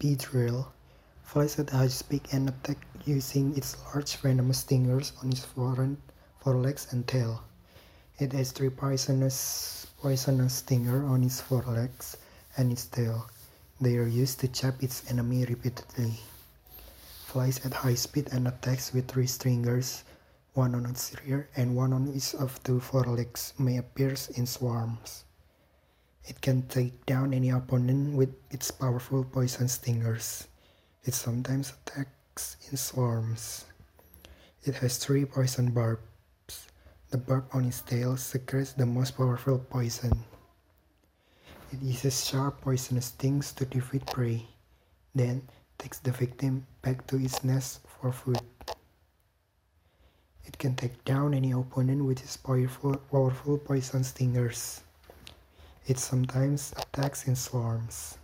Beedrill flies at high speed and attacks using its large venomous stingers on its front, forelegs and tail. It has three poisonous, poisonous stingers on its forelegs and its tail. They are used to chop its enemy repeatedly. Flies at high speed and attacks with three stingers, one on its rear and one on each of two forelegs, may appear in swarms. It can take down any opponent with its powerful poison stingers. It sometimes attacks in swarms. It has three poison barbs. The barb on its tail secretes the most powerful poison. It uses sharp poisonous stings to defeat prey, then takes the victim back to its nest for food. It can take down any opponent with its powerful, powerful poison stingers. It sometimes attacks in swarms.